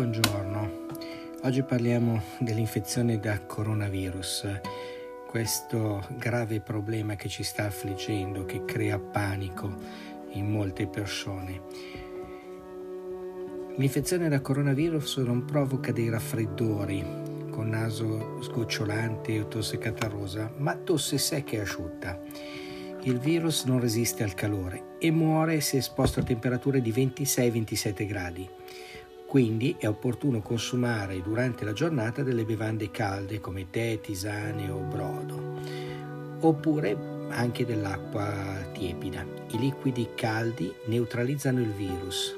Buongiorno, oggi parliamo dell'infezione da coronavirus, questo grave problema che ci sta affliggendo, che crea panico in molte persone. L'infezione da coronavirus non provoca dei raffreddori con naso sgocciolante o tosse catarrosa, ma tosse secca e asciutta. Il virus non resiste al calore e muore se esposto a temperature di 26-27 gradi. Quindi è opportuno consumare durante la giornata delle bevande calde come tè, tisane o brodo, oppure anche dell'acqua tiepida. I liquidi caldi neutralizzano il virus.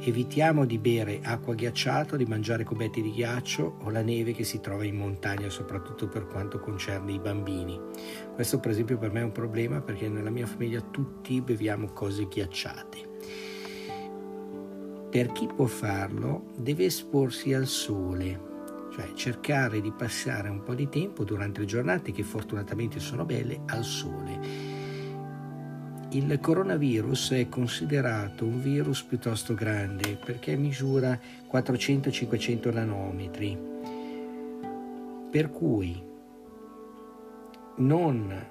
Evitiamo di bere acqua ghiacciata, di mangiare cubetti di ghiaccio o la neve che si trova in montagna, soprattutto per quanto concerne i bambini. Questo per esempio per me è un problema perché nella mia famiglia tutti beviamo cose ghiacciate per chi può farlo deve esporsi al sole, cioè cercare di passare un po' di tempo durante le giornate che fortunatamente sono belle al sole. Il coronavirus è considerato un virus piuttosto grande perché misura 400-500 nanometri, per cui non,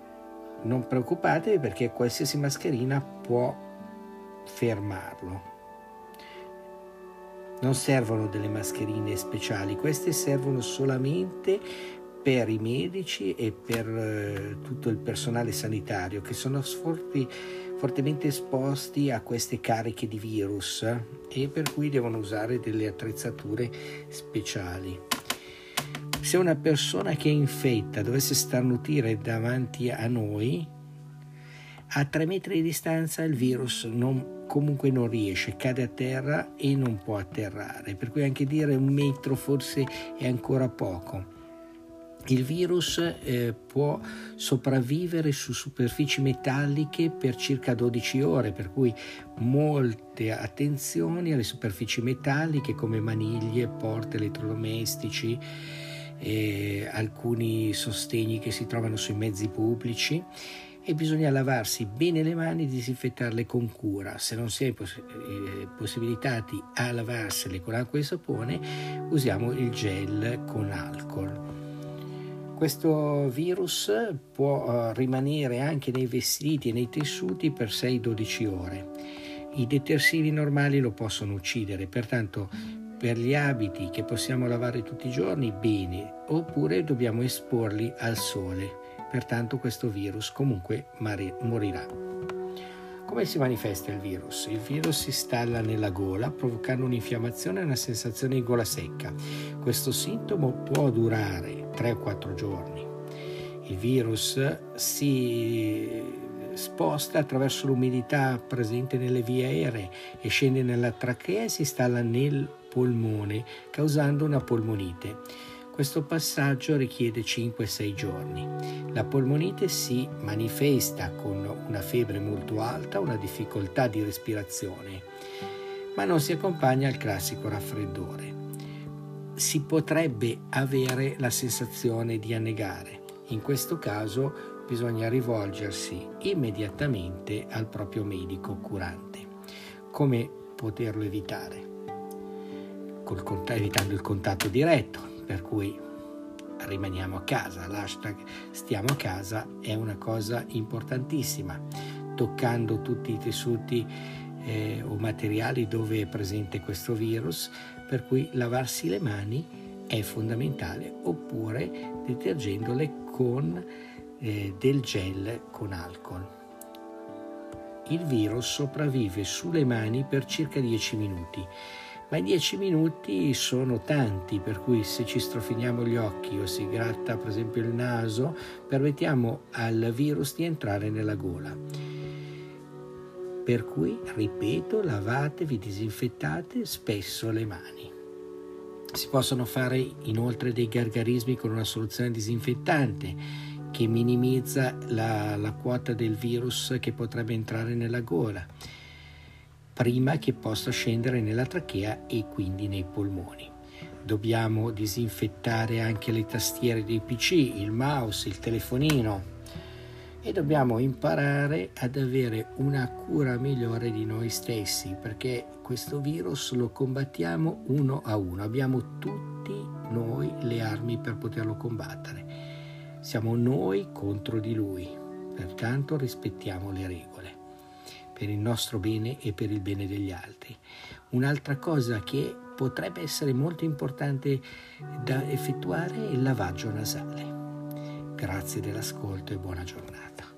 non preoccupatevi perché qualsiasi mascherina può fermarlo non servono delle mascherine speciali, queste servono solamente per i medici e per eh, tutto il personale sanitario che sono forti, fortemente esposti a queste cariche di virus e per cui devono usare delle attrezzature speciali. Se una persona che è infetta dovesse starnutire davanti a noi, a tre metri di distanza il virus non comunque non riesce, cade a terra e non può atterrare, per cui anche dire un metro forse è ancora poco. Il virus eh, può sopravvivere su superfici metalliche per circa 12 ore, per cui molte attenzioni alle superfici metalliche come maniglie, porte, elettrodomestici, eh, alcuni sostegni che si trovano sui mezzi pubblici e bisogna lavarsi bene le mani e disinfettarle con cura. Se non si è poss- eh, possibilitati a lavarsele con acqua e sapone, usiamo il gel con alcol. Questo virus può uh, rimanere anche nei vestiti e nei tessuti per 6-12 ore. I detersivi normali lo possono uccidere, pertanto per gli abiti che possiamo lavare tutti i giorni, bene, oppure dobbiamo esporli al sole pertanto questo virus comunque morirà. Come si manifesta il virus? Il virus si installa nella gola provocando un'infiammazione e una sensazione di gola secca. Questo sintomo può durare 3 4 giorni. Il virus si sposta attraverso l'umidità presente nelle vie aeree e scende nella trachea e si installa nel polmone causando una polmonite. Questo passaggio richiede 5-6 giorni. La polmonite si manifesta con una febbre molto alta, una difficoltà di respirazione, ma non si accompagna al classico raffreddore. Si potrebbe avere la sensazione di annegare. In questo caso bisogna rivolgersi immediatamente al proprio medico curante. Come poterlo evitare? Col, evitando il contatto diretto, per cui rimaniamo a casa, l'hashtag stiamo a casa è una cosa importantissima, toccando tutti i tessuti eh, o materiali dove è presente questo virus, per cui lavarsi le mani è fondamentale, oppure detergendole con eh, del gel con alcol. Il virus sopravvive sulle mani per circa 10 minuti ma i dieci minuti sono tanti, per cui se ci strofiniamo gli occhi o si gratta per esempio il naso, permettiamo al virus di entrare nella gola. Per cui, ripeto, lavatevi, disinfettate spesso le mani. Si possono fare inoltre dei gargarismi con una soluzione disinfettante che minimizza la, la quota del virus che potrebbe entrare nella gola prima che possa scendere nella trachea e quindi nei polmoni. Dobbiamo disinfettare anche le tastiere dei PC, il mouse, il telefonino, e dobbiamo imparare ad avere una cura migliore di noi stessi perché questo virus lo combattiamo uno a uno, abbiamo tutti noi le armi per poterlo combattere, siamo noi contro di lui, pertanto rispettiamo le regole per il nostro bene e per il bene degli altri. Un'altra cosa che potrebbe essere molto importante da effettuare è il lavaggio nasale. Grazie dell'ascolto e buona giornata.